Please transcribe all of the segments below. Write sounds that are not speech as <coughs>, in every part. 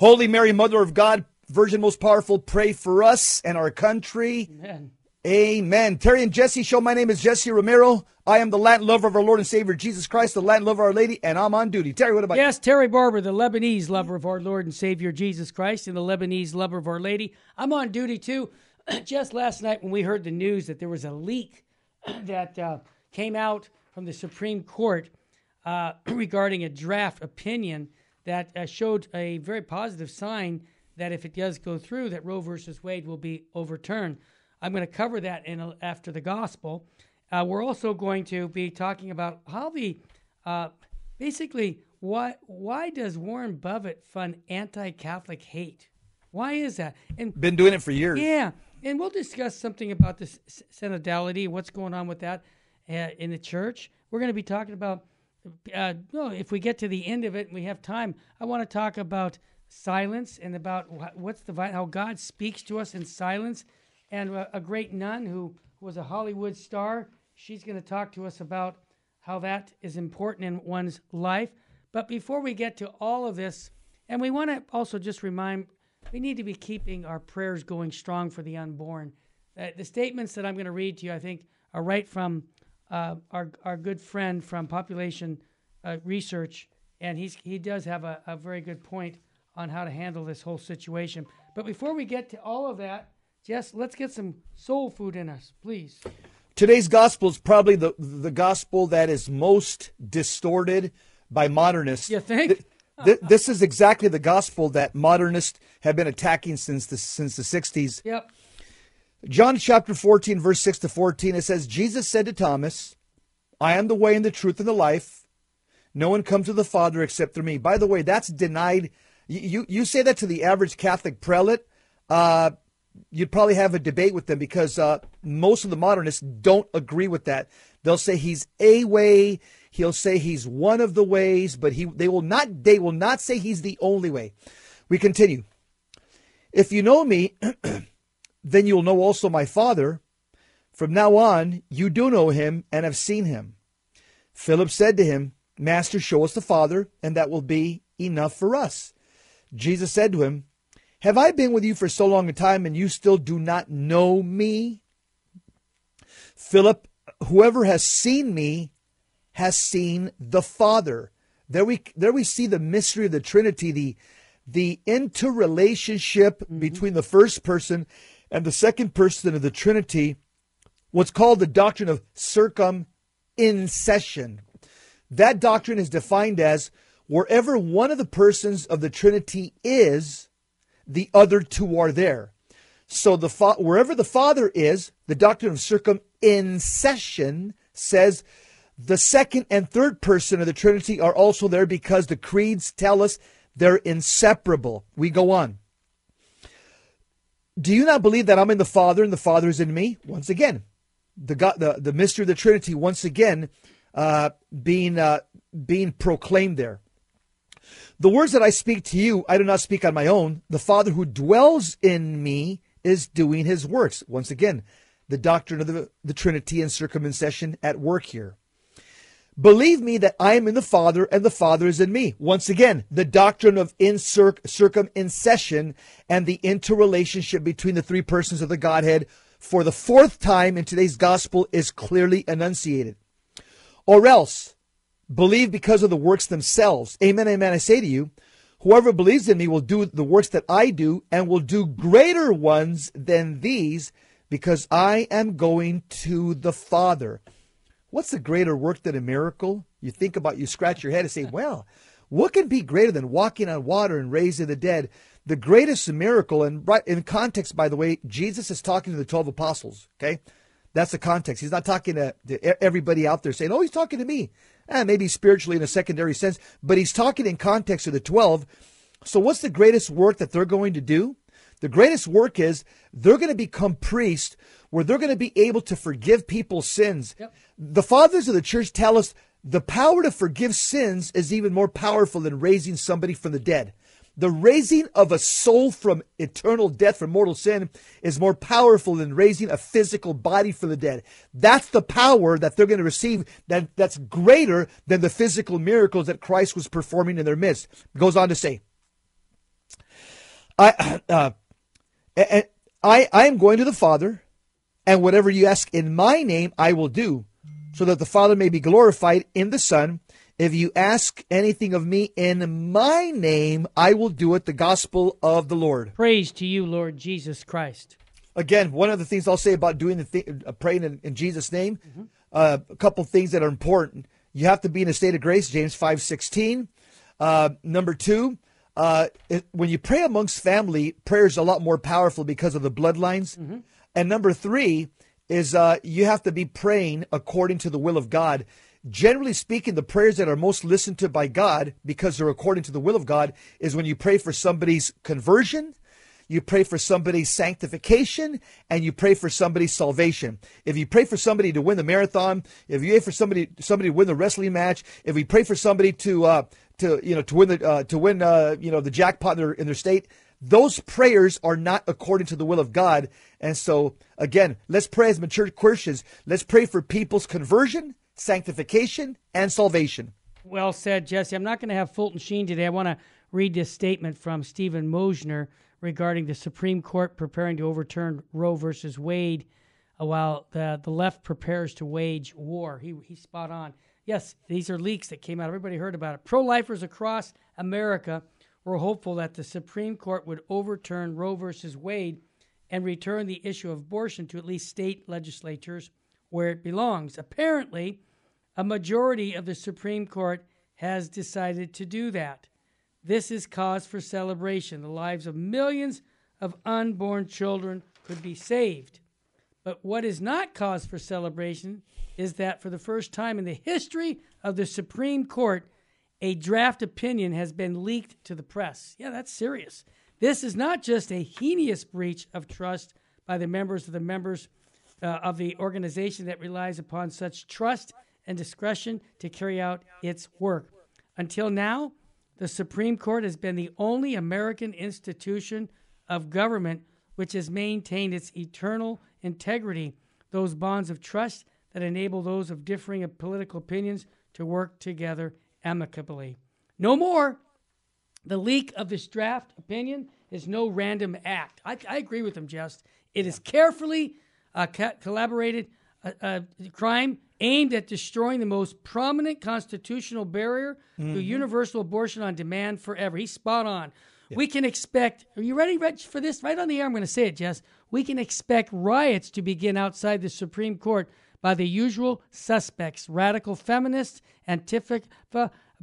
Holy Mary, Mother of God, Virgin most powerful, pray for us and our country. Amen. Amen. Terry and Jesse show. My name is Jesse Romero. I am the Latin lover of our Lord and Savior Jesus Christ, the Latin lover of Our Lady, and I'm on duty. Terry, what about Yes, Terry Barber, the Lebanese lover of our Lord and Savior Jesus Christ, and the Lebanese lover of Our Lady. I'm on duty too. <clears throat> Just last night, when we heard the news that there was a leak <clears throat> that uh, came out from the Supreme Court uh, <clears throat> regarding a draft opinion that uh, showed a very positive sign that if it does go through, that Roe versus Wade will be overturned. I'm going to cover that in a, after the gospel. Uh, we're also going to be talking about how the uh, basically why why does Warren Buffett fund anti-Catholic hate? Why is that? And Been doing it for years. yeah, and we'll discuss something about this synodality, what's going on with that uh, in the church. We're going to be talking about. Uh, if we get to the end of it and we have time, I want to talk about silence and about what's the how God speaks to us in silence. And a, a great nun who was a Hollywood star, she's going to talk to us about how that is important in one's life. But before we get to all of this, and we want to also just remind we need to be keeping our prayers going strong for the unborn. Uh, the statements that I'm going to read to you, I think, are right from uh, our our good friend from Population uh, Research, and he's he does have a, a very good point on how to handle this whole situation. But before we get to all of that, Jess, let's get some soul food in us, please. Today's gospel is probably the the gospel that is most distorted by modernists. You think? Th- this is exactly the gospel that modernists have been attacking since the since the 60s. Yep. John chapter 14 verse 6 to 14 it says Jesus said to Thomas, I am the way and the truth and the life. No one comes to the Father except through me. By the way, that's denied. You you, say that to the average Catholic prelate, uh, you'd probably have a debate with them because uh, most of the modernists don't agree with that. They'll say he's a way. He'll say he's one of the ways, but he they will not they will not say he's the only way. We continue. If you know me, <clears throat> then you'll know also my Father. From now on, you do know him and have seen him. Philip said to him, Master, show us the Father, and that will be enough for us. Jesus said to him, Have I been with you for so long a time, and you still do not know me? Philip, whoever has seen me has seen the Father. There we there we see the mystery of the Trinity, the the interrelationship mm-hmm. between the first person and the second person of the Trinity, what's called the doctrine of circumincession. That doctrine is defined as wherever one of the persons of the Trinity is, the other two are there. So the fa- wherever the Father is, the doctrine of circumincession says the second and third person of the Trinity are also there because the creeds tell us they're inseparable. We go on. Do you not believe that I'm in the Father and the Father is in me? Once again, the God, the, the mystery of the Trinity once again uh, being uh, being proclaimed there. The words that I speak to you, I do not speak on my own. The Father who dwells in me is doing his works. Once again, the doctrine of the, the Trinity and circumincession at work here. Believe me that I am in the Father and the Father is in me. Once again, the doctrine of incirc- circumincession and the interrelationship between the three persons of the Godhead for the fourth time in today's gospel is clearly enunciated. Or else, believe because of the works themselves. Amen, amen. I say to you, whoever believes in me will do the works that I do and will do greater ones than these because I am going to the Father. What's the greater work than a miracle? You think about, you scratch your head and say, well, what can be greater than walking on water and raising the dead? The greatest miracle, and in context, by the way, Jesus is talking to the 12 apostles, okay? That's the context. He's not talking to, to everybody out there saying, oh, he's talking to me. Eh, maybe spiritually in a secondary sense, but he's talking in context to the 12. So, what's the greatest work that they're going to do? The greatest work is they're going to become priests where they're going to be able to forgive people's sins. Yep. The fathers of the church tell us the power to forgive sins is even more powerful than raising somebody from the dead. The raising of a soul from eternal death, from mortal sin, is more powerful than raising a physical body from the dead. That's the power that they're going to receive that, that's greater than the physical miracles that Christ was performing in their midst. It Goes on to say, I, <clears throat> uh, and I, I am going to the Father, and whatever you ask in my name, I will do, so that the Father may be glorified in the Son. If you ask anything of me in my name, I will do it. The gospel of the Lord. Praise to you, Lord Jesus Christ. Again, one of the things I'll say about doing the thing, uh, praying in, in, Jesus' name, mm-hmm. uh, a couple things that are important. You have to be in a state of grace, James five sixteen. Uh, number two, uh, it, when you pray amongst family, prayer is a lot more powerful because of the bloodlines. Mm-hmm. And number three is uh, you have to be praying according to the will of God. Generally speaking, the prayers that are most listened to by God, because they're according to the will of God, is when you pray for somebody's conversion, you pray for somebody's sanctification, and you pray for somebody's salvation. If you pray for somebody to win the marathon, if you pray for somebody somebody to win the wrestling match, if we pray for somebody to uh, to you know to win the uh, to win uh, you know the jackpot in their, in their state, those prayers are not according to the will of God. And so again, let's pray as mature Christians. Let's pray for people's conversion sanctification, and salvation. Well said, Jesse. I'm not going to have Fulton Sheen today. I want to read this statement from Steven Mosher regarding the Supreme Court preparing to overturn Roe versus Wade uh, while the, the left prepares to wage war. He, he's spot on. Yes, these are leaks that came out. Everybody heard about it. Pro lifers across America were hopeful that the Supreme Court would overturn Roe versus Wade and return the issue of abortion to at least state legislatures where it belongs. Apparently, a majority of the Supreme Court has decided to do that. This is cause for celebration. The lives of millions of unborn children could be saved. But what is not cause for celebration is that for the first time in the history of the Supreme Court, a draft opinion has been leaked to the press. Yeah, that's serious. This is not just a heinous breach of trust by the members of the members uh, of the organization that relies upon such trust and discretion to carry out its work. Until now, the Supreme Court has been the only American institution of government which has maintained its eternal integrity, those bonds of trust that enable those of differing political opinions to work together amicably. No more. The leak of this draft opinion is no random act. I, I agree with him, Just. It is carefully uh, ca- collaborated uh, uh, crime aimed at destroying the most prominent constitutional barrier mm-hmm. to universal abortion on demand forever. He's spot on. Yeah. We can expect, are you ready Rich, for this? Right on the air, I'm going to say it, Jess. We can expect riots to begin outside the Supreme Court by the usual suspects radical feminists, Antifa,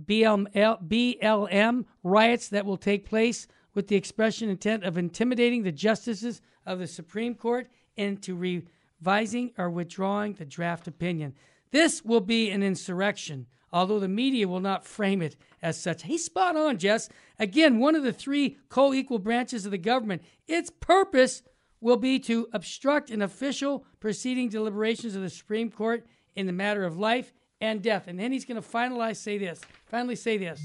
BLM, BLM riots that will take place with the expression intent of intimidating the justices of the Supreme Court into revising or withdrawing the draft opinion. This will be an insurrection, although the media will not frame it as such. He's spot on, Jess. Again, one of the three co equal branches of the government. Its purpose will be to obstruct an official proceeding deliberations of the Supreme Court in the matter of life and death. And then he's going to finalize say this. Finally say this.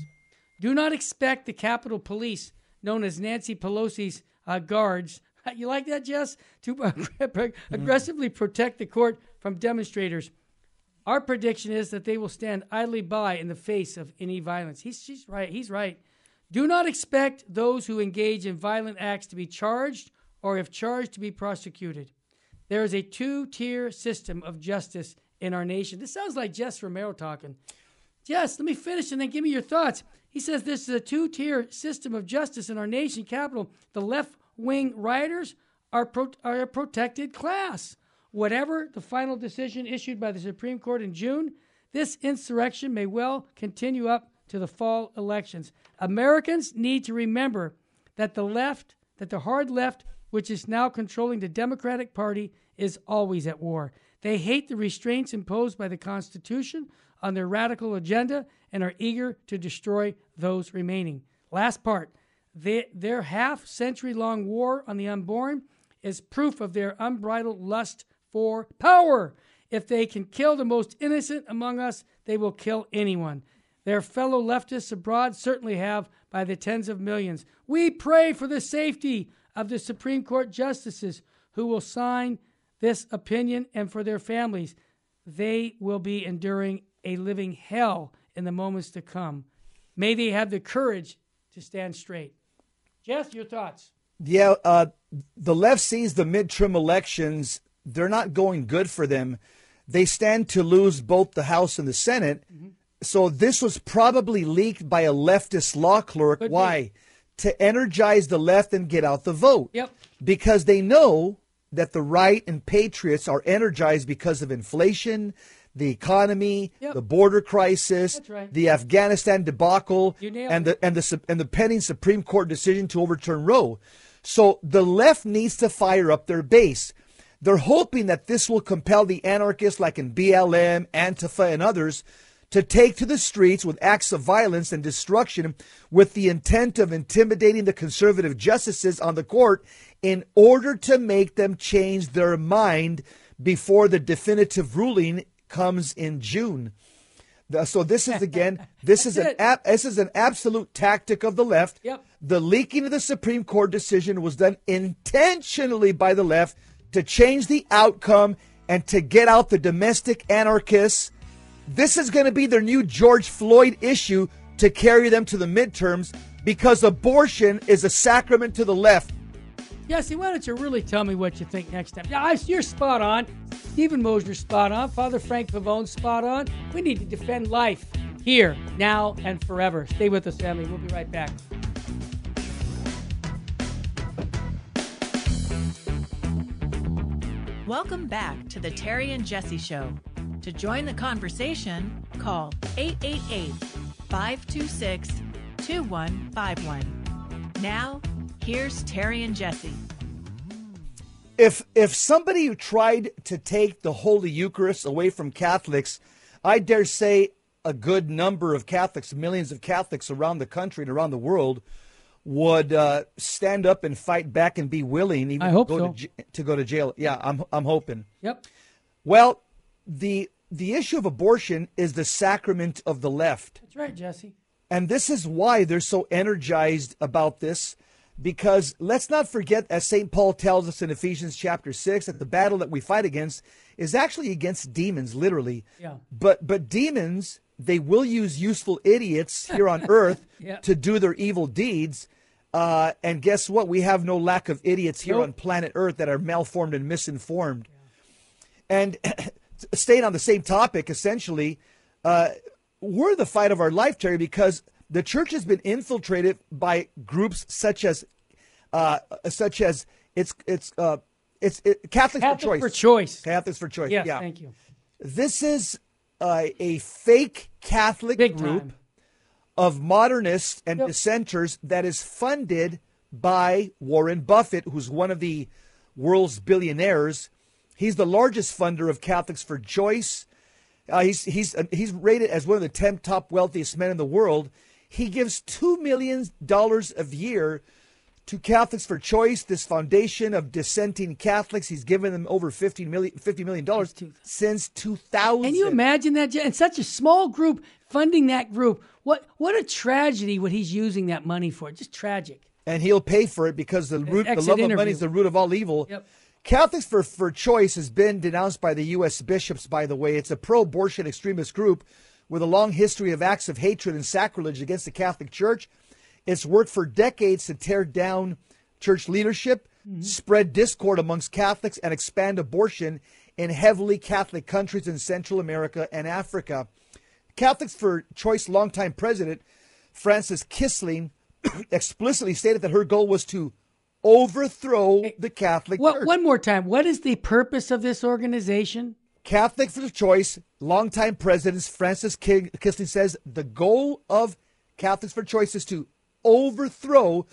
Do not expect the Capitol Police, known as Nancy Pelosi's uh, guards, <laughs> You like that, Jess? To <laughs> aggressively protect the court from demonstrators. Our prediction is that they will stand idly by in the face of any violence. He's, she's right. He's right. Do not expect those who engage in violent acts to be charged or, if charged, to be prosecuted. There is a two tier system of justice in our nation. This sounds like Jess Romero talking. Jess, let me finish and then give me your thoughts. He says this is a two tier system of justice in our nation capital. The left wing rioters are, pro- are a protected class. Whatever the final decision issued by the Supreme Court in June, this insurrection may well continue up to the fall elections. Americans need to remember that the left, that the hard left, which is now controlling the Democratic Party, is always at war. They hate the restraints imposed by the Constitution on their radical agenda and are eager to destroy those remaining. Last part they, their half century long war on the unborn is proof of their unbridled lust for power. If they can kill the most innocent among us, they will kill anyone. Their fellow leftists abroad certainly have by the tens of millions. We pray for the safety of the Supreme Court justices who will sign this opinion and for their families. They will be enduring a living hell in the moments to come. May they have the courage to stand straight. Jeff, your thoughts? Yeah, uh, the left sees the midterm elections, they're not going good for them. They stand to lose both the House and the Senate. Mm-hmm. So this was probably leaked by a leftist law clerk. Could Why? Be. To energize the left and get out the vote. Yep. Because they know that the right and patriots are energized because of inflation, the economy, yep. the border crisis, right. the Afghanistan debacle, and the and the and the pending Supreme Court decision to overturn Roe. So the left needs to fire up their base. They're hoping that this will compel the anarchists like in BLM, Antifa, and others to take to the streets with acts of violence and destruction with the intent of intimidating the conservative justices on the court in order to make them change their mind before the definitive ruling comes in June. So this is again, <laughs> this is an ab- this is an absolute tactic of the left. Yep. The leaking of the Supreme Court decision was done intentionally by the left to change the outcome and to get out the domestic anarchists. This is going to be their new George Floyd issue to carry them to the midterms because abortion is a sacrament to the left. Jesse, why don't you really tell me what you think next time? Yeah, you're spot on. Steven Mosher spot on. Father Frank Pavone spot on. We need to defend life here, now, and forever. Stay with us, family. We'll be right back. Welcome back to the Terry and Jesse Show. To join the conversation, call 888 526 2151. Now, here's Terry and Jesse. If if somebody tried to take the Holy Eucharist away from Catholics, I dare say a good number of Catholics, millions of Catholics around the country and around the world, would uh, stand up and fight back and be willing even I hope go so. to, to go to jail. Yeah, I'm I'm hoping. Yep. Well, the the issue of abortion is the sacrament of the left. That's right, Jesse. And this is why they're so energized about this because let's not forget as St. Paul tells us in Ephesians chapter 6 that the battle that we fight against is actually against demons literally. Yeah. But but demons they will use useful idiots here on earth <laughs> yeah. to do their evil deeds. Uh, and guess what? We have no lack of idiots here nope. on planet Earth that are malformed and misinformed. Yeah. And <clears throat> staying on the same topic, essentially, uh, we're the fight of our life, Terry, because the church has been infiltrated by groups such as, uh, such as it's it's uh, it's it, Catholics Catholic for Choice. For choice. Catholics for Choice. Yes, yeah. thank you. This is uh, a fake Catholic Big group time. of modernists and Yep. dissenters that is funded by Warren Buffett, who's one of the world's billionaires. He's the largest funder of Catholics for Choice. Uh, he's he's uh, he's rated as one of the ten top wealthiest men in the world. He gives two million dollars a year to Catholics for Choice, this foundation of dissenting Catholics. He's given them over 50 million, $50 million since 2000. Can you imagine that? And such a small group funding that group. What what a tragedy! What he's using that money for? Just tragic. and he'll pay for it because the root, the love of money is the root of all evil. Yep. Catholics for, for Choice has been denounced by the U.S. bishops, by the way. It's a pro abortion extremist group with a long history of acts of hatred and sacrilege against the Catholic Church. It's worked for decades to tear down church leadership, mm-hmm. spread discord amongst Catholics, and expand abortion in heavily Catholic countries in Central America and Africa. Catholics for Choice longtime president Frances Kissling <coughs> explicitly stated that her goal was to overthrow the Catholic What, Church. one more time. What is the purpose of this organization? Catholic for Choice, longtime president Francis King, Kissling says the goal of Catholics for Choice is to overthrow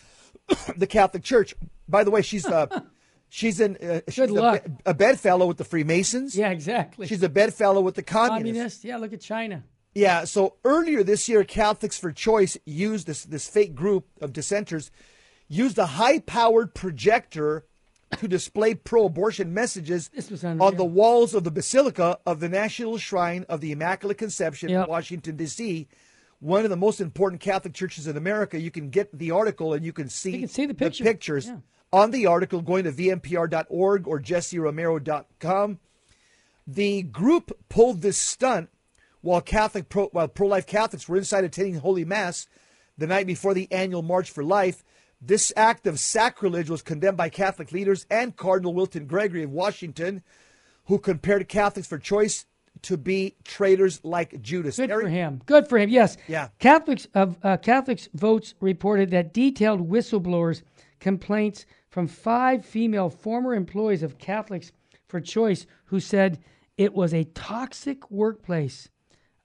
the Catholic Church. By the way, she's uh, <laughs> she's in uh, she's a, a bedfellow with the Freemasons. Yeah, exactly. She's a bedfellow with the communists. communist. Yeah, look at China. Yeah, so earlier this year, Catholics for Choice used this this fake group of dissenters used a high-powered projector to display pro-abortion messages on the walls of the Basilica of the National Shrine of the Immaculate Conception Yep. in Washington D.C. One of the most important Catholic churches in America. You can get the article and you can see, You can see the picture. pictures Yeah. on the article going to vmpr.org or jesseromero.com. The group pulled this stunt while Catholic pro, while pro-life Catholics were inside attending Holy Mass the night before the annual March for Life. This act of sacrilege was condemned by Catholic leaders and Cardinal Wilton Gregory of Washington, who compared Catholics for choice to be traitors like Judas. Good Terry? for him. Good for him. Yes. Yeah. Catholics of uh, Catholics votes reported that detailed whistleblowers complaints from five female former employees of Catholics for Choice who said it was a toxic workplace.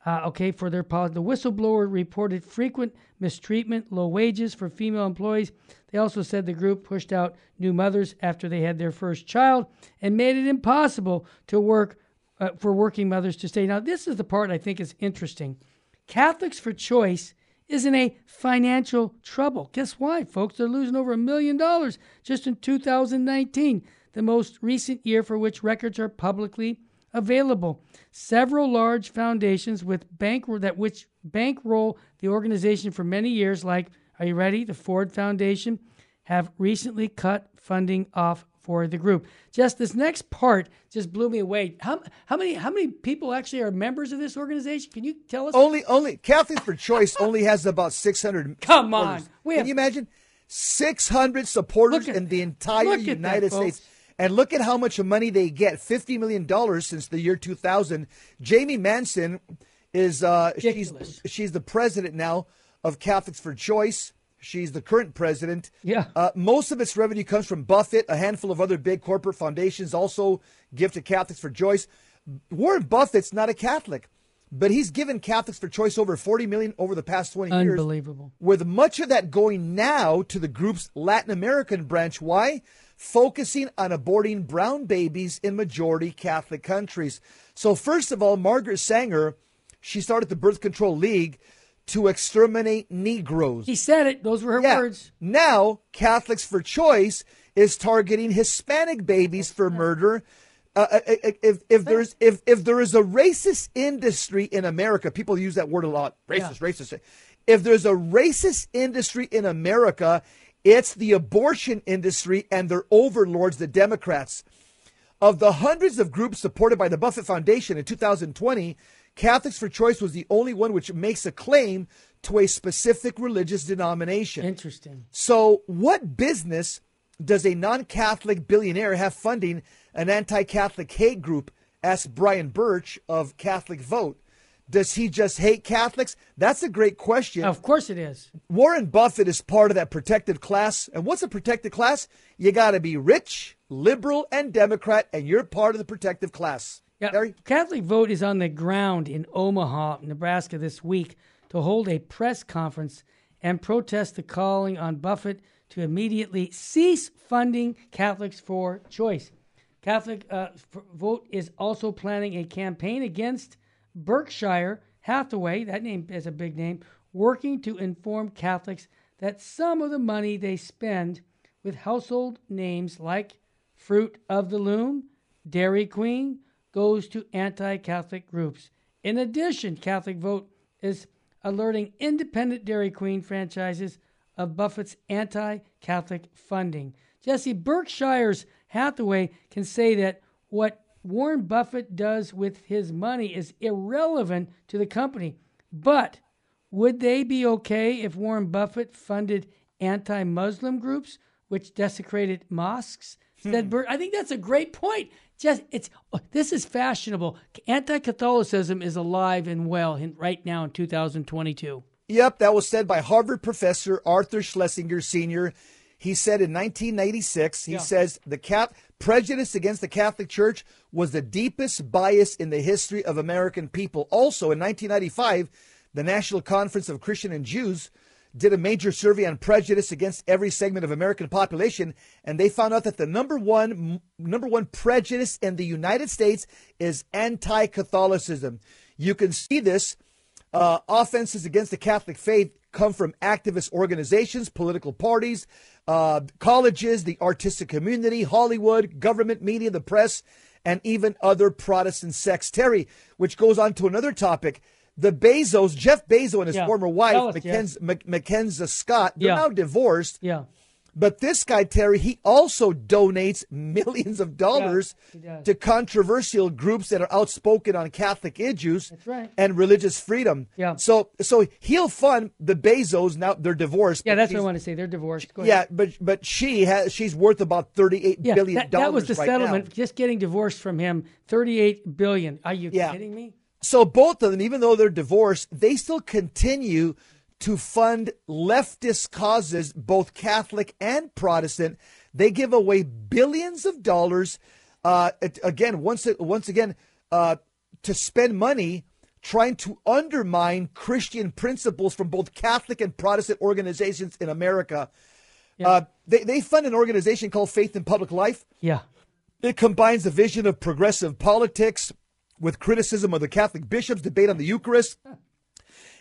Uh, okay, for their policy. The whistleblower reported frequent mistreatment, low wages for female employees. They also said the group pushed out new mothers after they had their first child and made it impossible to work uh, for working mothers to stay. Now, this is the part I think is interesting. Catholics for Choice is in a financial trouble. Guess why, folks? They're losing over a million dollars just in 2019, the most recent year for which records are publicly available. Several large foundations with bank that which bankroll the organization for many years, like are you ready? The Ford Foundation, have recently cut funding off for the group. Just this next part just blew me away. How, how many how many people actually are members of this organization? Can you tell us? Only, only Catholics for Choice only has about 600. <laughs> Come on. We Can you imagine? 600 supporters at in the entire at that, United. States. And look at how much money they get $50 million since the year 2000. Jamie Manson is uh, she's, she's the president now of Catholics for Choice. She's the current president. Yeah. Uh, most of its revenue comes from Buffett. A handful of other big corporate foundations also give to Catholics for Choice. Warren Buffett's not a Catholic, but he's given Catholics for Choice over 40 million over the past 20 years. Unbelievable. With much of that going now to the group's Latin American branch. Why? Focusing on aborting brown babies in majority Catholic countries. So, first of all, Margaret Sanger, she started the Birth Control League to exterminate Negroes. He said it. Those were her Yeah. words. Now, Catholics for Choice is targeting Hispanic babies for murder. Uh, uh, uh, if if there's if if there is a racist industry in America, people use that word a lot. Racist, racist. If there's a racist industry in America, it's the abortion industry and their overlords, the Democrats. Of the hundreds of groups supported by the Buffett Foundation in 2020, Catholics for Choice was the only one which makes a claim to a specific religious denomination. Interesting. So, what business does a non Catholic billionaire have funding an anti Catholic hate group? asked Brian Burch of Catholic Vote. Does he just hate Catholics? That's a great question. Of course it is. Warren Buffett is part of that protected class. And what's a protected class? You got to be rich, liberal, and Democrat, and you're part of the protective class. Yeah? Catholic Vote is on the ground in Omaha, Nebraska this week to hold a press conference and protest the calling on Buffett to immediately cease funding Catholics for choice. Catholic uh, Vote is also planning a campaign against Berkshire Hathaway, that name is a big name, working to inform Catholics that some of the money they spend with household names like Fruit of the Loom, Dairy Queen, goes to anti Catholic groups. In addition, Catholic Vote is alerting independent Dairy Queen franchises of Buffett's anti Catholic funding. Jesse, Berkshire's Hathaway can say that what Warren Buffett does with his money is irrelevant to the company. But would they be okay if Warren Buffett funded anti Muslim groups, which desecrated mosques? Hmm. Said Bert. I think that's a great point. Just it's oh, this is fashionable. Anti-Catholicism is alive and well in, right now in 2022. Yep, that was said by Harvard professor Arthur Schlesinger Sr. He said in 1996, he Yeah. says the cap prejudice against the Catholic Church was the deepest bias in the history of American people. Also in 1995, the National Conference of Christian and Jews did a major survey on prejudice against every segment of American population, and they found out that the number one number one prejudice in the United States is anti-Catholicism. You can see this uh, offenses against the Catholic faith come from activist organizations, political parties, uh, colleges, the artistic community, Hollywood, government, media, the press, and even other Protestant sects. Terry, which goes on to another topic. The Bezos, Jeff Bezos and his Yeah. former wife, us, Mackenzie, Mac- Mackenzie Scott, they're Yeah. now divorced. Yeah. But this guy, Terry, he also donates <laughs> millions of dollars does. to controversial groups that are outspoken on Catholic issues right. and religious freedom. Yeah. So so he'll fund the Bezos. Now they're divorced. Yeah, that's what I want to say. They're divorced. Yeah, but but she has she's worth about thirty eight Yeah, billion that, dollars that was the right settlement. now. Just getting divorced from him, thirty-eight billion. Are you Yeah. kidding me? So both of them, even though they're divorced, they still continue to fund leftist causes, both Catholic and Protestant. They give away billions of dollars. Uh, again, once once again, uh, to spend money trying to undermine Christian principles from both Catholic and Protestant organizations in America. Uh, they, they fund an organization called Faith in Public Life. Yeah. It combines the vision of progressive politics with criticism of the Catholic bishops, debate on the Eucharist,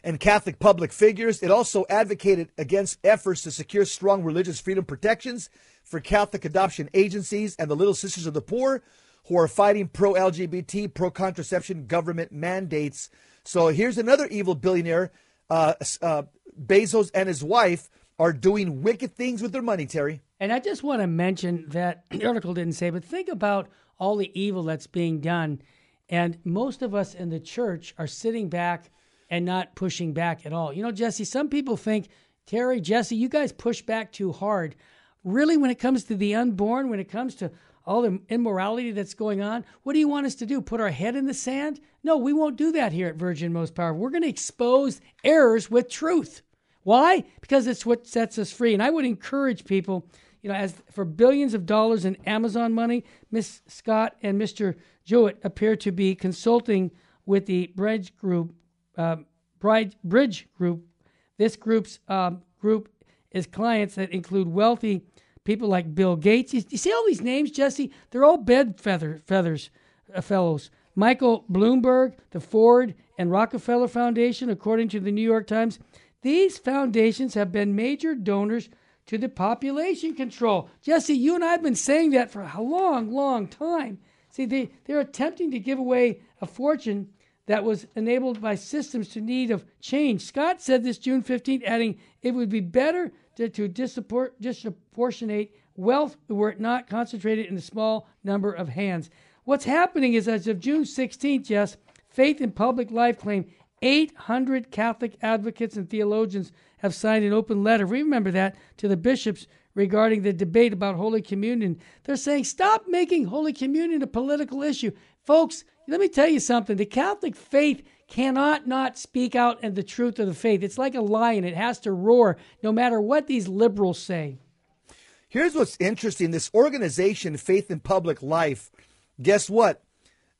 and Catholic public figures. It also advocated against efforts to secure strong religious freedom protections for Catholic adoption agencies and the Little Sisters of the Poor, who are fighting pro LGBT, pro contraception government mandates. So here's another evil billionaire. Uh, uh, Bezos and his wife are doing wicked things with their money, Terry. And I just want to mention that <clears throat> the article didn't say, but think about all the evil that's being done. And most of us in the church are sitting back and not pushing back at all. You know, Jesse, some people think, Terry, Jesse, you guys push back too hard. Really, when it comes to the unborn, when it comes to all the immorality that's going on, what do you want us to do? Put our head in the sand? No, we won't do that here at Virgin Most Powerful. We're going to expose errors with truth. Why? Because it's what sets us free. And I would encourage people, you know, as for billions of dollars in Amazon money, Miss Scott and Mr. Jewett appear to be consulting with the Bridge Group, uh, Bridge Group. This group's um, group is clients that include wealthy people like Bill Gates. You, you see all these names, Jesse? They're all bed feather feathers uh, fellows. Michael Bloomberg, the Ford and Rockefeller Foundation, according to the New York Times. These foundations have been major donors to the population control. Jesse, you and I have been saying that for a long, long time. See, they, they're attempting to give away a fortune that was enabled by systems to need of change. Scott said this June 15th, adding, it would be better to, to disproportionate wealth were it not concentrated in a small number of hands. What's happening is as of June 16th, Jess, Faith in Public Life claimed 800 Catholic advocates and theologians have signed an open letter. Remember that to the bishops regarding the debate about Holy Communion. They're saying, stop making Holy Communion a political issue. Folks, let me tell you something. The Catholic faith cannot not speak out and the truth of the faith. It's like a lion, it has to roar no matter what these liberals say. Here's what's interesting this organization, Faith in Public Life, guess what?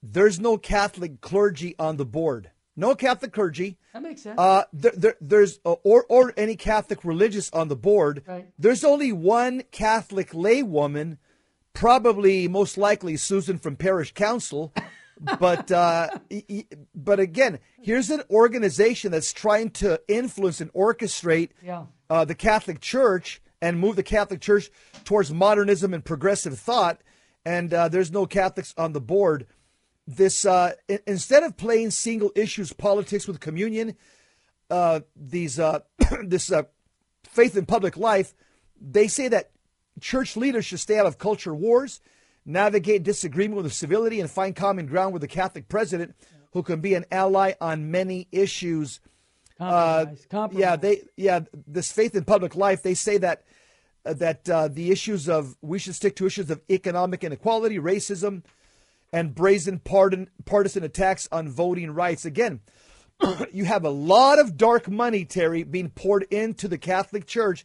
There's no Catholic clergy on the board. No Catholic clergy. That makes sense. Uh, there, there, there's uh, or or any Catholic religious on the board. Right. There's only one Catholic laywoman, probably most likely Susan from Parish Council. <laughs> but uh, but again, here's an organization that's trying to influence and orchestrate Yeah. uh, the Catholic Church and move the Catholic Church towards modernism and progressive thought. And uh, there's no Catholics on the board. This uh, instead of playing single issues politics with communion, uh, these uh, <clears throat> this uh, faith in public life, they say that church leaders should stay out of culture wars, navigate disagreement with civility, and find common ground with the Catholic president, who can be an ally on many issues. Compromise. Compromise. Uh, Yeah, they yeah this faith in public life. They say that uh, that uh, the issues of we should stick to issues of economic inequality, racism, and brazen pardon, partisan attacks on voting rights. Again, <clears throat> you have a lot of dark money, Terry, being poured into the Catholic Church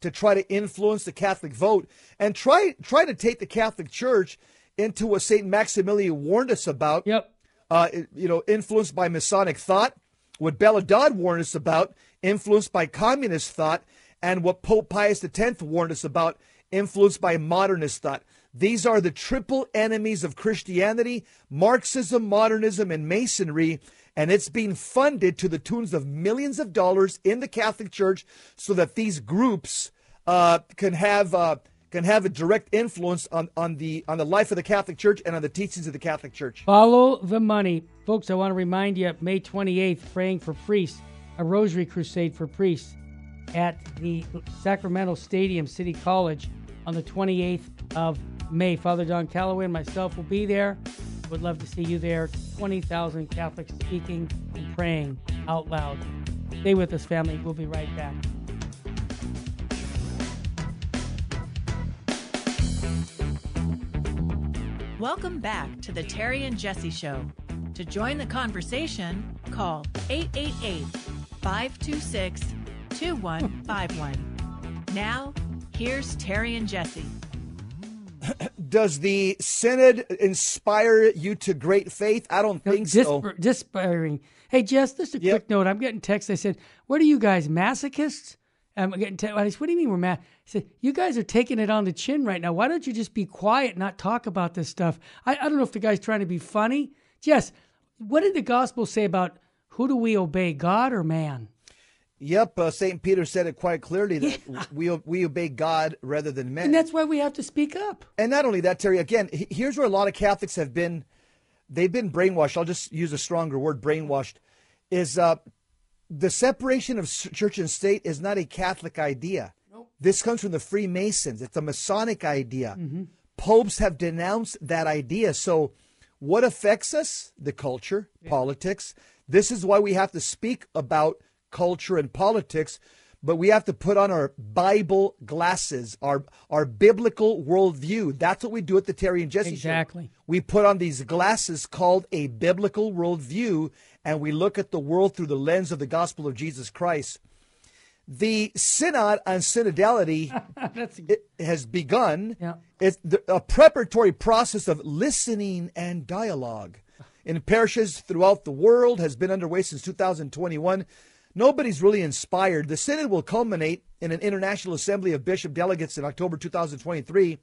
to try to influence the Catholic vote and try try to take the Catholic Church into what Saint Maximilian warned us about Yep. uh, you know, influenced by Masonic thought, what Bella Dodd warned us about, influenced by communist thought, and what Pope Pius X warned us about, influenced by modernist thought. These are the triple enemies of Christianity Marxism, modernism, and Masonry. And it's being funded to the tunes of millions of dollars in the Catholic Church so that these groups uh, can have. Uh, can have a direct influence on, on the on the life of the Catholic Church and on the teachings of the Catholic Church. Follow the money. Folks, I want to remind you May 28th, praying for priests, a rosary crusade for priests. at the Sacramento Stadium City College on the 28th of May. Father Don Calloway and myself will be there. Would love to see you there. 20,000 Catholics speaking and praying out loud. Stay with us, family. We'll be right back. Welcome back to the Terry and Jesse Show. To join the conversation, call 888 526 2151. Now, here's Terry and Jesse. Does the synod inspire you to great faith? I don't think so. Disp- Dispiriting. Hey, Jess, just a Yep. quick note. I'm getting texts. They said, What are you guys, masochists? I'm getting te- I said, What do you mean we're mad? I said, You guys are taking it on the chin right now. Why don't you just be quiet and not talk about this stuff? I, I don't know if the guy's trying to be funny. Jess, what did the gospel say about who do we obey, God or man? Yep, uh, St. Peter said it quite clearly that we, we obey God rather than men. And that's why we have to speak up. And not only that, Terry, again, here's where a lot of Catholics have been, they've been brainwashed. I'll just use a stronger word, brainwashed, is uh, the separation of church and state is not a Catholic idea. Nope. This comes from the Freemasons. It's a Masonic idea. Popes have denounced that idea. So, what affects us? The culture, politics. This is why we have to speak about culture and politics, but we have to put on our Bible glasses, our our biblical worldview. That's what we do at the Terry and Jesse Show. Exactly. We put on these glasses called a biblical worldview, and we look at the world through the lens of the gospel of Jesus Christ. The synod on synodality <laughs> That's it has begun. Yeah. It's the, a preparatory process of listening and dialogue in parishes throughout the world has been underway since 2021. Nobody's really inspired. The synod will culminate in an international assembly of bishop delegates in October 2023.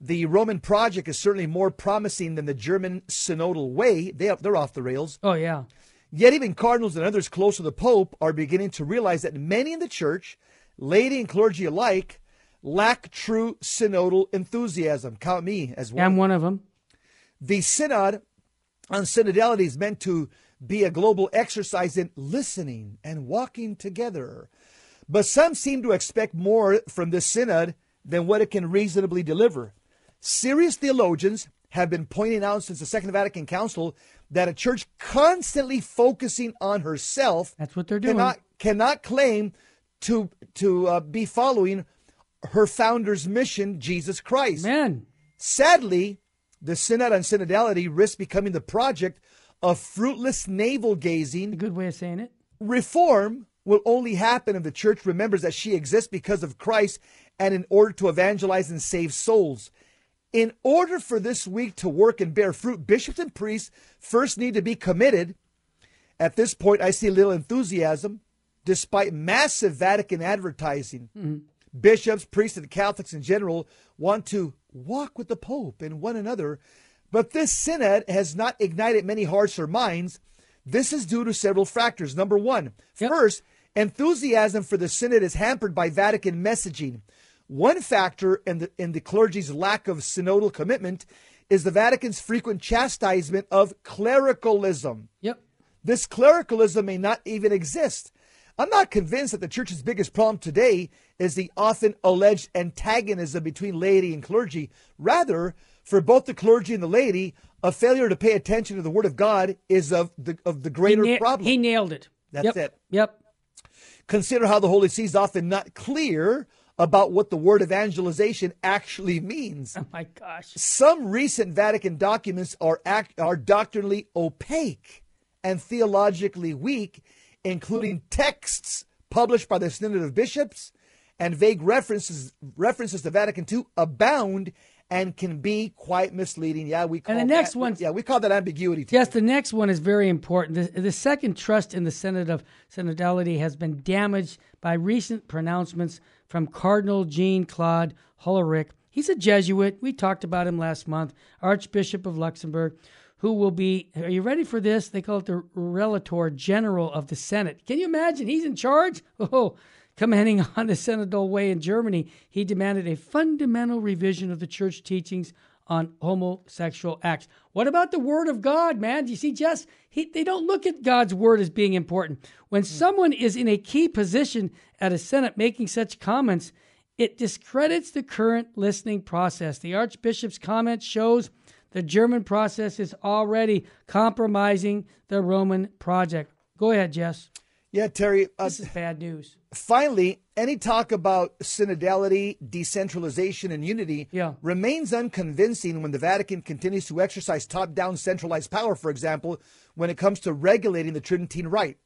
The Roman project is certainly more promising than the German synodal way. They, they're off the rails. Oh, yeah. Yet even cardinals and others close to the Pope are beginning to realize that many in the church, laity and clergy alike, lack true synodal enthusiasm. Count me as one. I'm one of them. The synod on synodality is meant to be a global exercise in listening and walking together. But some seem to expect more from this synod than what it can reasonably deliver. Serious theologians have been pointing out since the Second Vatican Council that a church constantly focusing on herself That's what they're doing. cannot cannot claim to to uh, be following her founder's mission, Jesus Christ. Man, Sadly, the Synod on Synodality risks becoming the project of fruitless navel gazing. a good way of saying it. Reform will only happen if the church remembers that she exists because of Christ and in order to evangelize and save souls. In order for this week to work and bear fruit, bishops and priests first need to be committed. At this point, I see little enthusiasm, despite massive Vatican advertising. Mm-hmm. Bishops, priests, and Catholics in general want to walk with the Pope and one another, but this synod has not ignited many hearts or minds. This is due to several factors. Number one, Yep. first, enthusiasm for the synod is hampered by Vatican messaging. One factor in the in the clergy's lack of synodal commitment is the Vatican's frequent chastisement of clericalism. Yep. This clericalism may not even exist. I'm not convinced that the church's biggest problem today is the often alleged antagonism between laity and clergy. Rather, for both the clergy and the laity, a failure to pay attention to the Word of God is of the of the greater he, na- problem. he nailed it. That's Yep. it. Yep. Consider how the Holy See is often not clear about what the word evangelization actually means. Oh my gosh. Some recent Vatican documents are act, are doctrinally opaque and theologically weak, including texts published by the Synod of Bishops and vague references references to Vatican II abound and can be quite misleading. Yeah, we call and the next that, one's- yeah we call that ambiguity. Yes, the next one is very important. The, the second trust in the Synod of Synodality has been damaged by recent pronouncements from Cardinal Jean Claude Hollerich. He's a Jesuit. We talked about him last month, Archbishop of Luxembourg, who will be, are you ready for this? They call it the Relator General of the Synod. Can you imagine? He's in charge? <laughs> Oh, Commenting <laughs> on the Synodal way in Germany, he demanded a fundamental revision of the church teachings on homosexual acts. What about the Word of God, man? Do you see, Jess? He, they don't look at God's Word as being important. When hmm. someone is in a key position at a Synod making such comments, it discredits the current listening process. The Archbishop's comment shows the German process is already compromising the Roman project. Go ahead, Jess. Yeah, Terry. Uh, This is bad news. finally, any talk about synodality, decentralization, and unity Yeah. remains unconvincing when the Vatican continues to exercise top down centralized power, for example, when it comes to regulating the Tridentine Rite.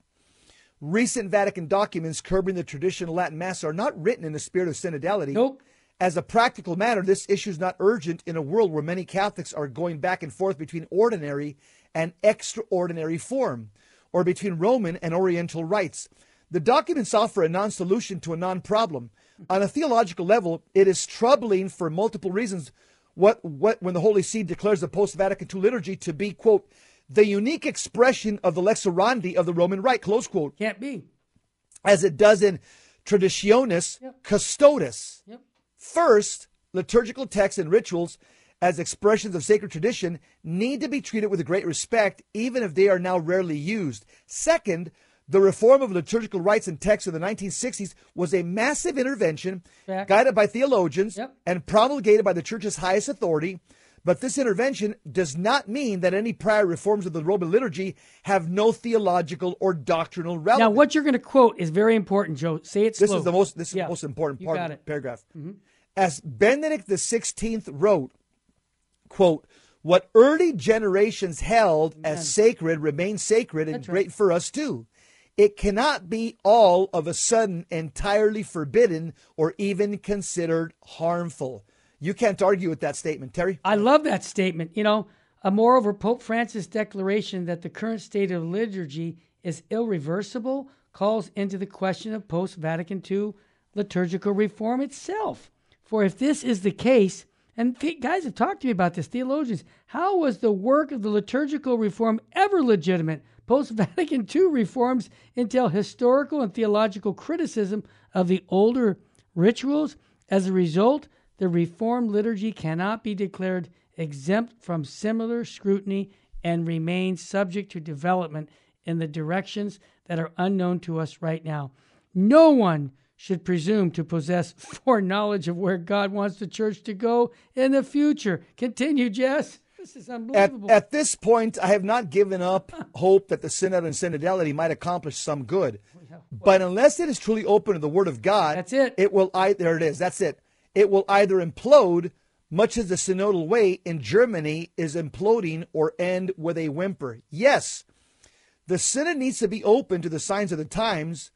Recent Vatican documents curbing the traditional Latin Mass are not written in the spirit of synodality. Nope. As a practical matter, this issue is not urgent in a world where many Catholics are going back and forth between ordinary and extraordinary form, or between Roman and Oriental rites. The documents offer a non solution to a non problem. On a theological level, it is troubling for multiple reasons what, what, when the Holy See declares the post Vatican II liturgy to be, quote, the unique expression of the lex orandi of the Roman Rite, close quote, Can't be. as it does in Traditionis Yep. Custodes. Yep. First, liturgical texts and rituals as expressions of sacred tradition need to be treated with great respect, even if they are now rarely used. Second, the reform of liturgical rites and texts of the 1960s was a massive intervention Fact. guided by theologians Yep. and promulgated by the church's highest authority. But this intervention does not mean that any prior reforms of the Roman liturgy have no theological or doctrinal relevance. Now, what you're going to quote is very important, Joe. Say it This is the most this is Yeah, the most important part of the paragraph. Mm-hmm. As Benedict XVI wrote, quote, what early generations held as sacred remains sacred and That's right. great for us too. It cannot be all of a sudden entirely forbidden or even considered harmful. You can't argue with that statement, Terry. I love that statement. You know, uh, moreover, Pope Francis' declaration that the current state of liturgy is irreversible calls into the question of post Vatican II liturgical reform itself. For if this is the case, and th- guys have talked to me about this, theologians, how was the work of the liturgical reform ever legitimate? Post Vatican <laughs> II reforms entail historical and theological criticism of the older rituals. As a result, the Reformed liturgy cannot be declared exempt from similar scrutiny and remains subject to development in the directions that are unknown to us right now. No one should presume to possess <laughs> foreknowledge of where God wants the church to go in the future. Continue, Jess. This is At, unbelievable. at this point, I have not given up <laughs> hope that the synod and synodality might accomplish some good. But unless it is truly open to the Word of God, That's it. It will. I, there it is. That's it. It will either implode, much as the synodal way in Germany is imploding, or end with a whimper. Yes, the synod needs to be open to the signs of the times,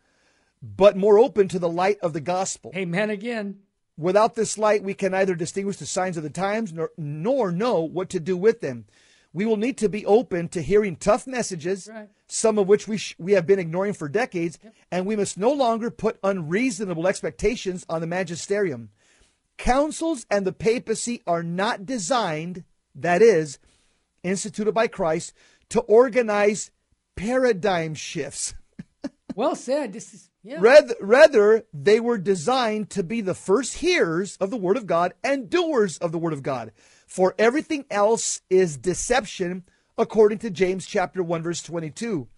but more open to the light of the gospel. Amen again. Without this light, we can neither distinguish the signs of the times nor, nor know what to do with them. We will need to be open to hearing tough messages, Right. some of which we, sh- we have been ignoring for decades, and we must no longer put unreasonable expectations on the magisterium. Councils and the papacy are not designed, that is, instituted by Christ, to organize paradigm shifts. <laughs> Well said. This is yeah. Rather, rather, they were designed to be the first hearers of the Word of God and doers of the Word of God. For everything else is deception, according to James chapter 1, verse 22.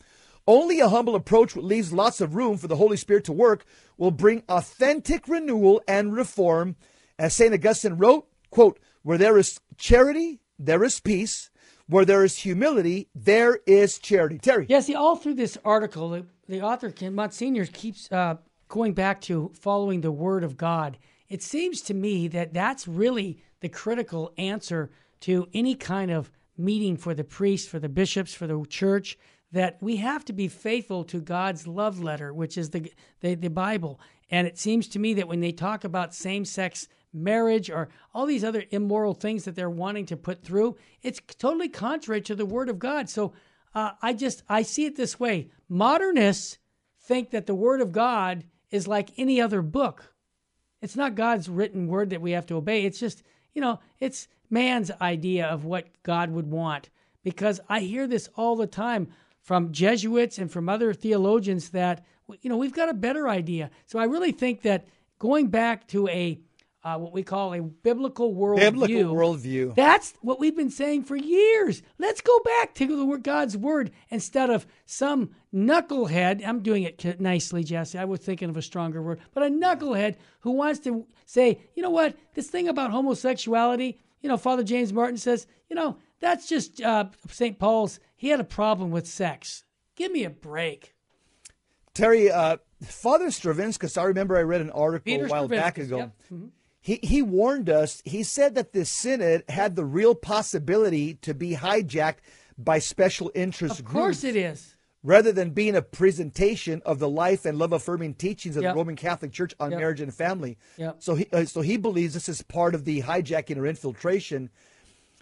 Only a humble approach that leaves lots of room for the Holy Spirit to work will bring authentic renewal and reform. As St. Augustine wrote, quote, where there is charity, there is peace. Where there is humility, there is charity. Terry. Yeah, see, all through this article, the, author, Ken Monsignor, keeps uh, going back to following the Word of God. It seems to me that that's really the critical answer to any kind of meeting for the priests, for the bishops, for the church, that we have to be faithful to God's love letter, which is the, the, the Bible. And it seems to me that when they talk about same sex marriage or all these other immoral things that they're wanting to put through, it's totally contrary to the Word of God. So uh, I just I see it this way: modernists think that the Word of God is like any other book. It's not God's written word that we have to obey. It's just you know it's man's idea of what God would want. Because I hear this all the time from Jesuits and from other theologians that you know we've got a better idea. So I really think that going back to a uh, what we call a biblical worldview. Biblical worldview. That's what we've been saying for years. Let's go back to the word, God's word instead of some knucklehead. I'm doing it nicely, Jesse. I was thinking of a stronger word, but a knucklehead who wants to say, you know what, this thing about homosexuality. You know, Father James Martin says, you know, that's just uh, St. Paul's. He had a problem with sex. Give me a break. Terry, uh, Father Stravinskas, I remember I read an article Peter a while back ago. yep. Mhm. He, he warned us, he said that the synod had the real possibility to be hijacked by special interest Of groups Of course it is. rather than being a presentation of the life and love affirming teachings of Yep. the Roman Catholic Church on Yep. marriage and family. Yep. So he uh, so he believes this is part of the hijacking or infiltration.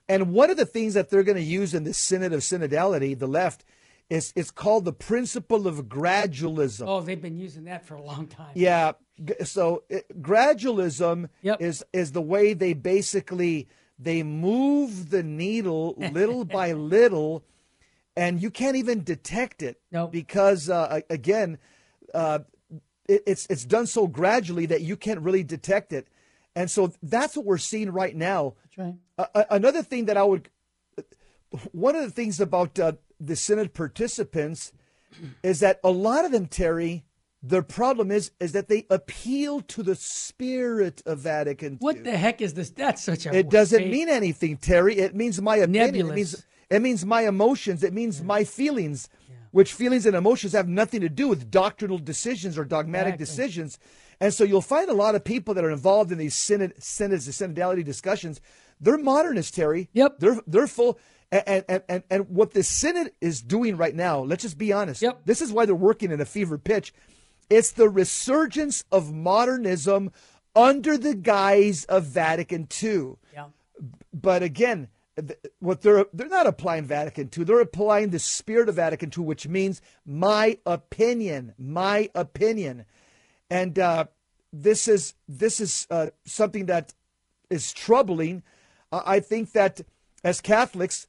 And one of the things that they're going to use in this synod of synodality, the left, is it's called the principle of gradualism. Oh, they've been using that for a long time. Yeah. So it, gradualism Yep. is is the way they basically they move the needle <laughs> little by little, and you can't even detect it. Nope. Because uh, again, uh, it, it's it's done so gradually that you can't really detect it, and so that's what we're seeing right now. That's right. Uh, another thing that I would, one of the things about uh, the synod participants is that a lot of them, Terry, their problem is is that they appeal to the spirit of Vatican II. What the heck is this? That's such a. It doesn't fake- mean anything, Terry. It means my opinion. It means it means my emotions. It means my feelings, which feelings and emotions have nothing to do with doctrinal decisions or dogmatic Exactly. decisions. And so you'll find a lot of people that are involved in these synod, synods, the synodality discussions. They're modernists, Terry. Yep. They're they're full. And, and, and, and what the synod is doing right now, let's just be honest. Yep. This is why they're working in a fever pitch. It's the resurgence of modernism under the guise of Vatican II Yeah. but again, what they're they're not applying Vatican II. They're applying the spirit of Vatican II, which means my opinion, my opinion, and uh, this is this is uh, something that is troubling. Uh, I think that as Catholics,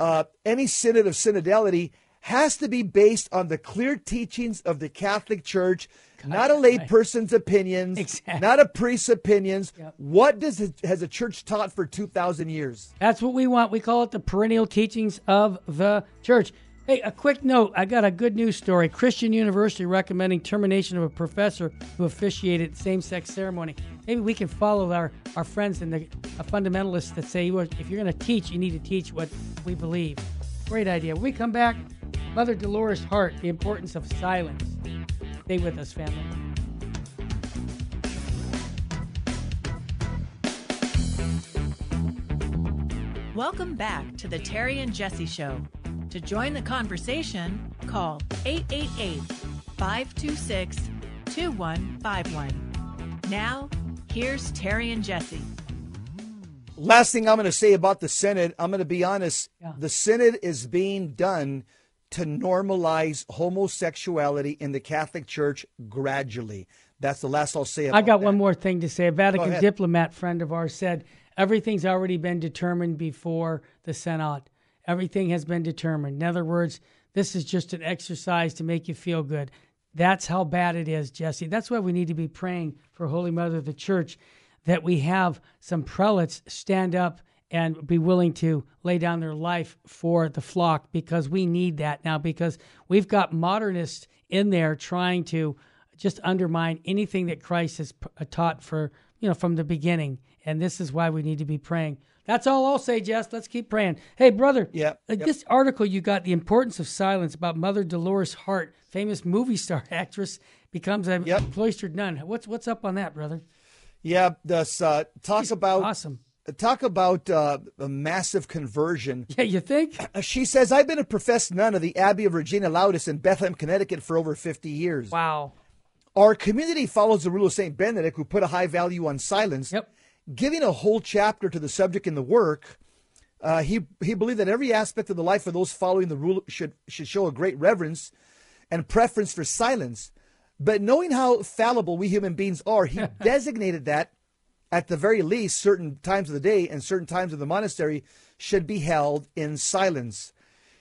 uh, any synod of synodality has to be based on the clear teachings of the Catholic Church, not a lay person's opinions, Exactly. not a priest's opinions. Yep. What does it, has the church taught for two thousand years? That's what we want. We call it the perennial teachings of the church. Hey, a quick note. I got a good news story. Christian University recommending termination of a professor who officiated same-sex ceremony. Maybe we can follow our, our friends and the fundamentalists that say well, if you're going to teach, you need to teach what we believe. Great idea. When we come back, Mother Dolores Hart, the importance of silence. Stay with us, family. Welcome back to the Terry and Jesse Show. To join the conversation, call 888 526 2151. Now, here's Terry and Jesse. Last thing I'm going to say about the Synod, I'm going to be honest. Yeah. The Synod is being done to normalize homosexuality in the Catholic Church gradually. That's the last I'll say about I got that. one more thing to say. A Vatican diplomat friend of ours said everything's already been determined before the Synod. Everything has been determined. In other words, this is just an exercise to make you feel good. That's how bad it is, Jesse. That's why we need to be praying for Holy Mother of the Church that we have some prelates stand up and be willing to lay down their life for the flock because we need that now because we've got modernists in there trying to just undermine anything that Christ has taught for, you know, from the beginning. And this is why we need to be praying. That's all I'll say, Jess. Let's keep praying. Hey, brother. Yeah, uh, yep. This article you got, The Importance of Silence, about Mother Dolores Hart, famous movie star <laughs> actress, becomes a Yep. cloistered nun. What's what's up on that, brother? Yeah, this uh, talk about Awesome. talk about uh, a massive conversion. <laughs> Yeah, you think? <clears throat> She says, "I've been a professed nun of the Abbey of Regina Laudis in Bethlehem, Connecticut, for over 50 years. Wow. Our community follows the rule of Saint Benedict, who put a high value on silence." Yep. Giving a whole chapter to the subject in the work, uh, he he believed that every aspect of the life of those following the rule should should show a great reverence and preference for silence. But knowing how fallible we human beings are, he <laughs> designated that at the very least certain times of the day and certain times of the monastery should be held in silence.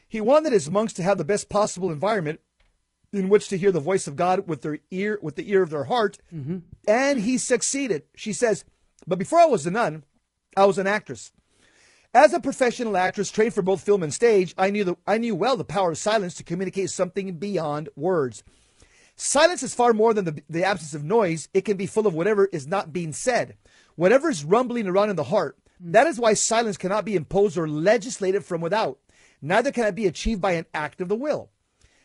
He wanted his monks to have the best possible environment in which to hear the voice of God with their ear with the ear of their heart, and he succeeded. She says, But before I was a nun, I was an actress. As a professional actress trained for both film and stage, I knew the, I knew well the power of silence to communicate something beyond words. Silence is far more than the, the absence of noise. It can be full of whatever is not being said, whatever is rumbling around in the heart. That is why silence cannot be imposed or legislated from without. Neither can it be achieved by an act of the will.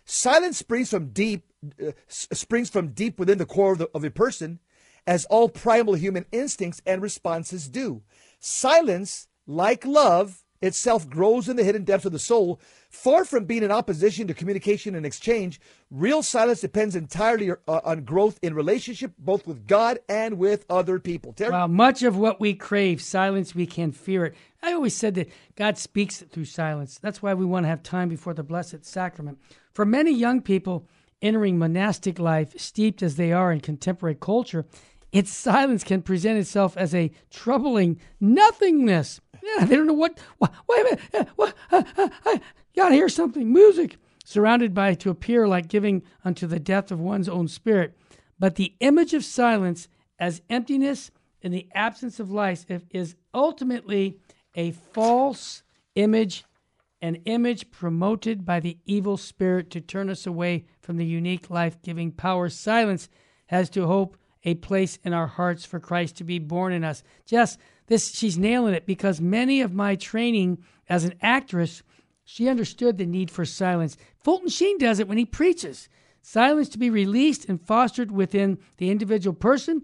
Silence springs from deep, uh, springs from deep within the core of, the, of a person, as all primal human instincts and responses do. Silence, like love, itself grows in the hidden depths of the soul. Far from being in opposition to communication and exchange, real silence depends entirely uh, on growth in relationship, both with God and with other people. Well, much of what we crave, silence, we can fear it. I always said that God speaks through silence. That's why we want to have time before the Blessed Sacrament. For many young people entering monastic life, steeped as they are in contemporary culture, its silence can present itself as a troubling nothingness. Yeah, they don't know what. what wait a minute. What, uh, uh, I gotta hear something. Music. Surrounded by to appear like giving unto the death of one's own spirit. But the image of silence as emptiness in the absence of life is ultimately a false image, an image promoted by the evil spirit to turn us away from the unique life giving power. Silence has to hope a place in our hearts for Christ to be born in us. Jess, this she's nailing it because many of my training as an actress, she understood the need for silence. Fulton Sheen does it when he preaches. Silence to be released and fostered within the individual person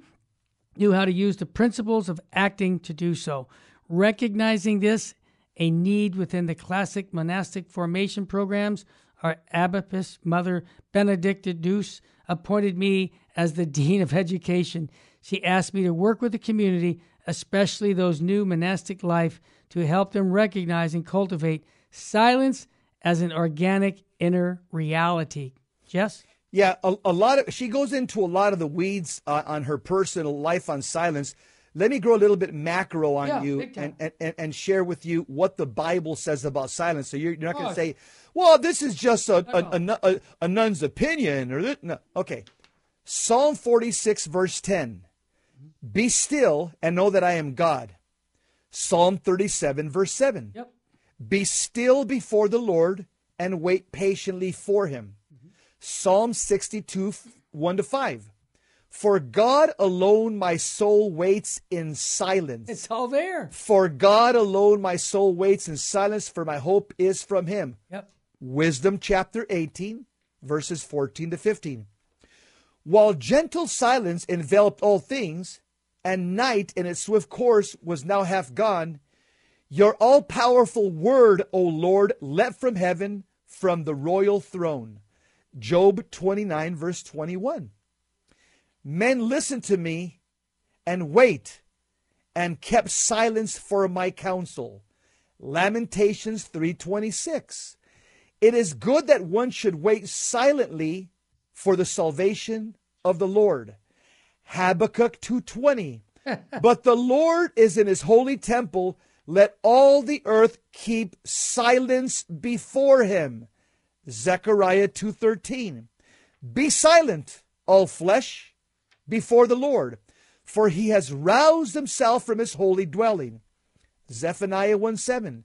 knew how to use the principles of acting to do so. Recognizing this, a need within the classic monastic formation programs, our abbess, Mother Benedicta Duss, appointed me as the Dean of Education. She asked me to work with the community, especially those new monastic life, to help them recognize and cultivate silence as an organic inner reality. Jess? Yeah, a, a lot of she goes into a lot of the weeds uh, on her personal life on silence. Let me grow a little bit macro on yeah, you and, and, and share with you what the Bible says about silence. So you're, you're not going to say, well, this is just a, a, a, a, a nun's opinion or this. No. Okay. Psalm 46, verse 10 Be still and know that I am God. Psalm 37, verse 7 yep. Be still before the Lord and wait patiently for him. Mm-hmm. Psalm 62, 1 to 5. For God alone my soul waits in silence. It's all there. For God alone my soul waits in silence, for my hope is from him. Yep. Wisdom chapter 18, verses 14 to 15. While gentle silence enveloped all things, and night in its swift course was now half gone, your all powerful word, O Lord, leapt from heaven, from the royal throne. Job 29, verse 21. Men listened to me and wait and kept silence for my counsel. Lamentations 326. It is good that one should wait silently for the salvation of the Lord. Habakkuk 2:20. <laughs> but the Lord is in his holy temple, let all the earth keep silence before him. Zechariah 2:13. Be silent, all flesh, before the Lord, for he has roused himself from his holy dwelling. Zephaniah 1 7.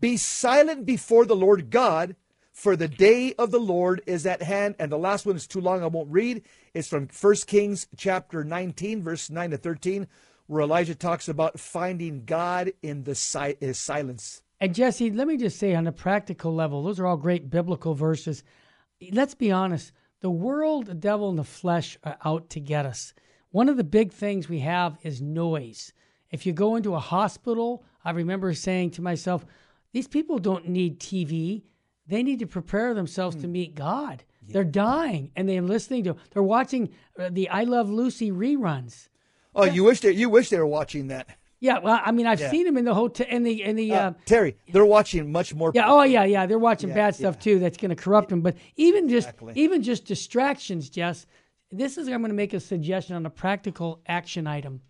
Be silent before the Lord God, for the day of the Lord is at hand. And the last one is too long, I won't read. It's from 1 Kings chapter 19, verse 9 to 13, where Elijah talks about finding God in the si- his silence. And Jesse, let me just say on a practical level, those are all great biblical verses. Let's be honest. The world, the devil, and the flesh are out to get us. One of the big things we have is noise. If you go into a hospital, I remember saying to myself, these people don't need TV they need to prepare themselves mm. to meet God. Yeah. They're dying and they're listening to, they're watching uh, the I Love Lucy reruns. Oh, you wish they, you wish they were watching that. Yeah, well, I mean, I've yeah. seen them in the hotel in the in the uh, uh, Terry. They're watching much more. Yeah, oh yeah, yeah. They're watching yeah, bad stuff too. That's going to corrupt them. But even just exactly. even just distractions, Jess. This is I'm going to make a suggestion on a practical action item.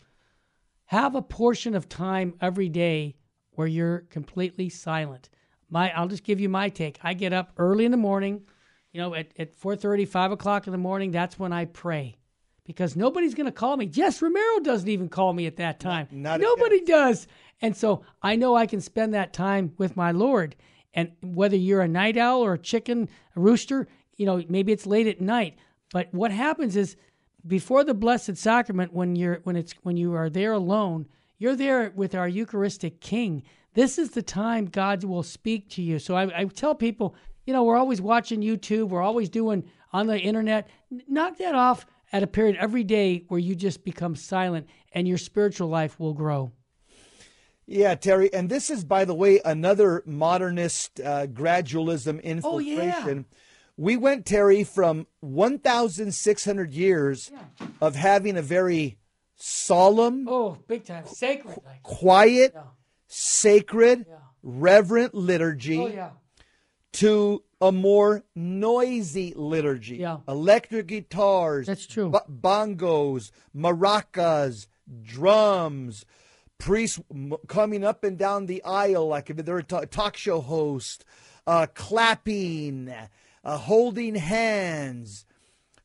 Have a portion of time every day where you're completely silent my I'll just give you my take. I get up early in the morning, you know, at, at 4 5 o'clock in the morning, that's when I pray. Because nobody's going to call me. Jess Romero doesn't even call me at that time. not Nobody does. And so I know I can spend that time with my Lord. And whether you're a night owl or a chicken, a rooster, you know, maybe it's late at night. But what happens is before the blessed sacrament when you're when it's when you are there alone, you're there with our Eucharistic King. This is the time God will speak to you. So I, I tell people, you know, we're always watching YouTube, we're always doing on the internet. Knock that off at a period every day where you just become silent and your spiritual life will grow. Yeah, Terry, and this is, by the way, another modernist uh, gradualism Oh, yeah. infiltration. We went, Terry, from 1,600 years of having a very solemn, Oh, big time. Sacred. Like, quiet, Yeah. sacred, Yeah. reverent liturgy oh, yeah. to a more noisy liturgy. Yeah. Electric guitars, That's true. bo- bongos, maracas, drums, priests m- coming up and down the aisle like if they're a talk show host, uh, clapping, uh, holding hands,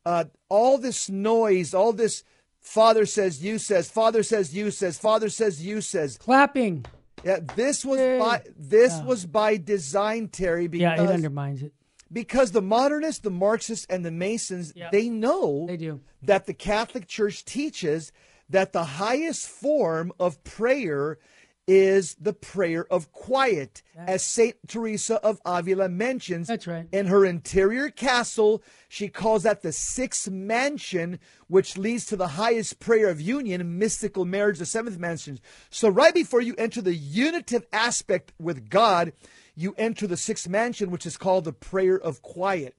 uh, all this noise, all this father says, you says, father says, you says, father says, you says. Clapping. Yeah, this was by this was by design, Terry, Yeah, because it undermines it. because the modernists, the Marxists, and the Masons, Yeah. they know They do. that the Catholic Church teaches that the highest form of prayer is the prayer of quiet, as Saint Teresa of Avila mentions. That's right. In her interior castle, she calls that the sixth mansion, which leads to the highest prayer of union, mystical marriage, the seventh mansion. So, right before you enter the unitive aspect with God, you enter the sixth mansion, which is called the prayer of quiet.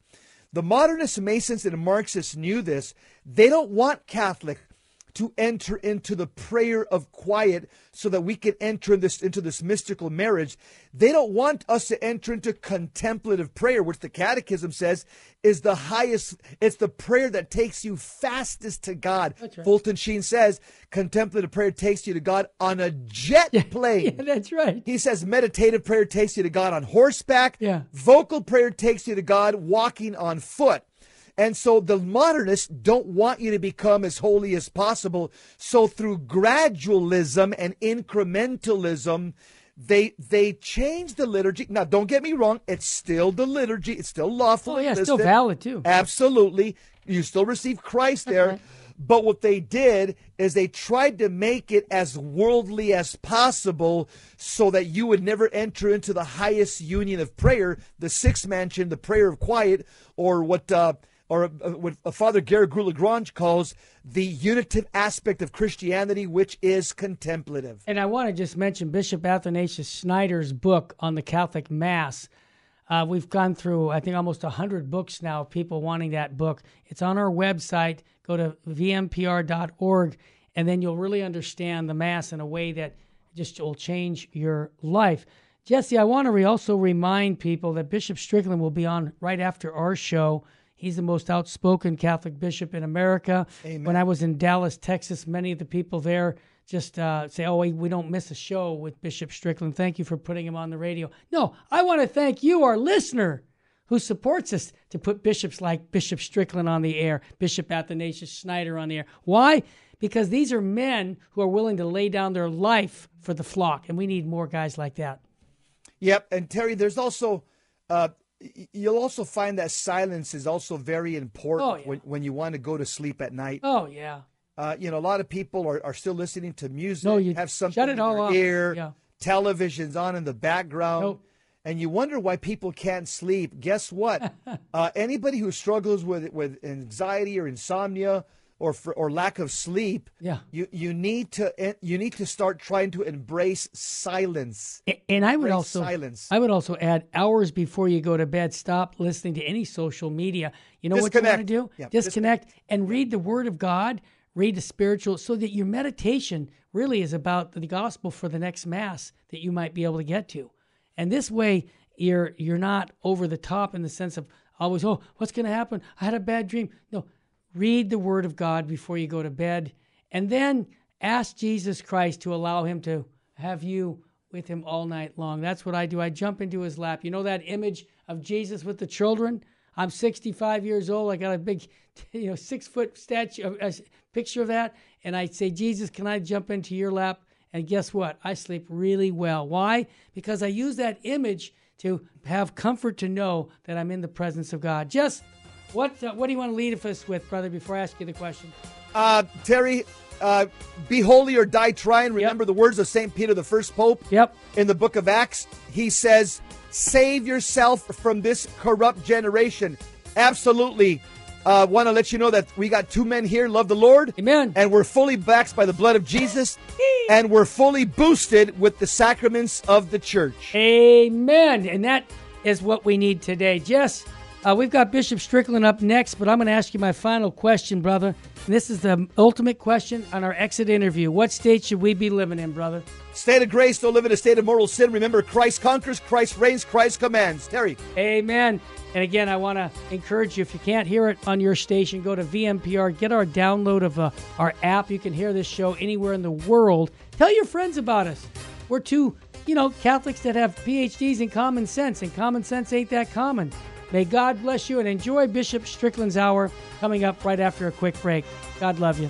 The modernist Masons and Marxists knew this. They don't want Catholic to enter into the prayer of quiet so that we can enter in this into this mystical marriage. They don't want us to enter into contemplative prayer, which the catechism says is the highest, it's the prayer that takes you fastest to God. Right. Fulton Sheen says contemplative prayer takes you to God on a jet <laughs> plane. Yeah, that's right. He says meditative prayer takes you to God on horseback. Yeah. Vocal prayer takes you to God walking on foot. And so the modernists don't want you to become as holy as possible. So through gradualism and incrementalism, they they change the liturgy. Now, don't get me wrong; it's still the liturgy. It's still lawful. Oh, yeah, still valid, too. Absolutely, you still receive Christ there. But what they did is they tried to make it as worldly as possible so that you would never enter into the highest union of prayer, the sixth mansion, the prayer of quiet, or what uh, or uh, what Father Garrigou Lagrange calls the unitive aspect of Christianity, which is contemplative. And I want to just mention Bishop Athanasius Schneider's book on the Catholic Mass. Uh, we've gone through, I think, almost 100 books now people wanting that book. It's on our website. Go to vmpr.org, and then you'll really understand the Mass in a way that just will change your life. Jesse, I want to re- also remind people that Bishop Strickland will be on right after our show. He's the most outspoken Catholic bishop in America. When I was in Dallas, Texas, many of the people there just uh, say, "Oh, we, we don't miss a show with Bishop Strickland. Thank you for putting him on the radio." No, I want to thank you, our listener, who supports us to put bishops like Bishop Strickland on the air, Bishop Athanasius Schneider on the air. Why? Because these are men who are willing to lay down their life for the flock, and we need more guys like that. Yep, and Terry, there's also uh, you'll also find that silence is also very important Oh, yeah. when, when you want to go to sleep at night. Oh yeah, Uh, you know, a lot of people are, are still listening to music. No, you have something shut it in all their off. ear. Yeah. Television's on in the background. Nope. And you wonder why people can't sleep. Guess what? <laughs> uh, anybody who struggles with with anxiety or insomnia or for, or lack of sleep, Yeah. you you need to eh, you need to start trying to embrace silence. And I would Embrace also silence. I would also add hours before you go to bed, stop listening to any social media. You know what you want to do? Yeah, disconnect and read the Word of God, read the spiritual, so that your meditation really is about the gospel for the next mass that you might be able to get to. And this way, you're you're not over the top in the sense of always, oh, what's going to happen? I had a bad dream. No, read the Word of God before you go to bed, and then ask Jesus Christ to allow Him to have you with Him all night long. That's what I do. I jump into His lap. You know that image of Jesus with the children? I'm 65 years old. I got a big, <laughs> you know, six foot statue, a picture of that. And I say, Jesus, can I jump into your lap? And guess what? I sleep really well. Why? Because I use that image to have comfort to know that I'm in the presence of God. Just what uh, what do you want to lead us with, brother? Before I ask you the question, uh, Terry, uh, be holy or die trying. Remember yep. the words of Saint Peter, the first pope. Yep. In the book of Acts, he says, "Save yourself from this corrupt generation." Absolutely uh, Want to let you know that we got two men here, love the Lord. Amen. And we're fully backed by the blood of Jesus. and we're fully boosted with the sacraments of the church. Amen. And that is what we need today. Jess, uh, we've got Bishop Strickland up next, but I'm going to ask you my final question, brother. And this is the ultimate question on our exit interview. What state should we be living in, brother? State of grace, don't live in a state of mortal sin. Remember, Christ conquers, Christ reigns, Christ commands. Terry. Amen. And again, I want to encourage you if you can't hear it on your station, go to VMPR, get our download of uh, our app. You can hear this show anywhere in the world. Tell your friends about us. We're two, you know, Catholics that have PhDs in common sense, and common sense ain't that common. May God bless you and enjoy Bishop Strickland's hour coming up right after a quick break. God love you.